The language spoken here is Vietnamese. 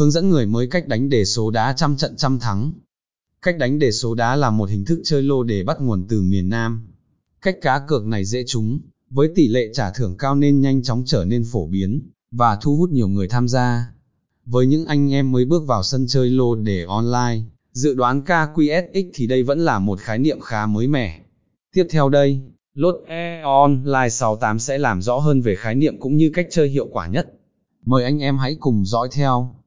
hướng dẫn người mới cách đánh đề số đá trăm trận trăm thắng. Cách đánh đề số đá là một hình thức chơi lô đề bắt nguồn từ miền Nam. Cách cá cược này dễ trúng, với tỷ lệ trả thưởng cao nên nhanh chóng trở nên phổ biến, và thu hút nhiều người tham gia. Với những anh em mới bước vào sân chơi lô đề online, dự đoán KQSX thì đây vẫn là một khái niệm khá mới mẻ. Tiếp theo đây, Lốt E Online 68 sẽ làm rõ hơn về khái niệm cũng như cách chơi hiệu quả nhất. Mời anh em hãy cùng dõi theo.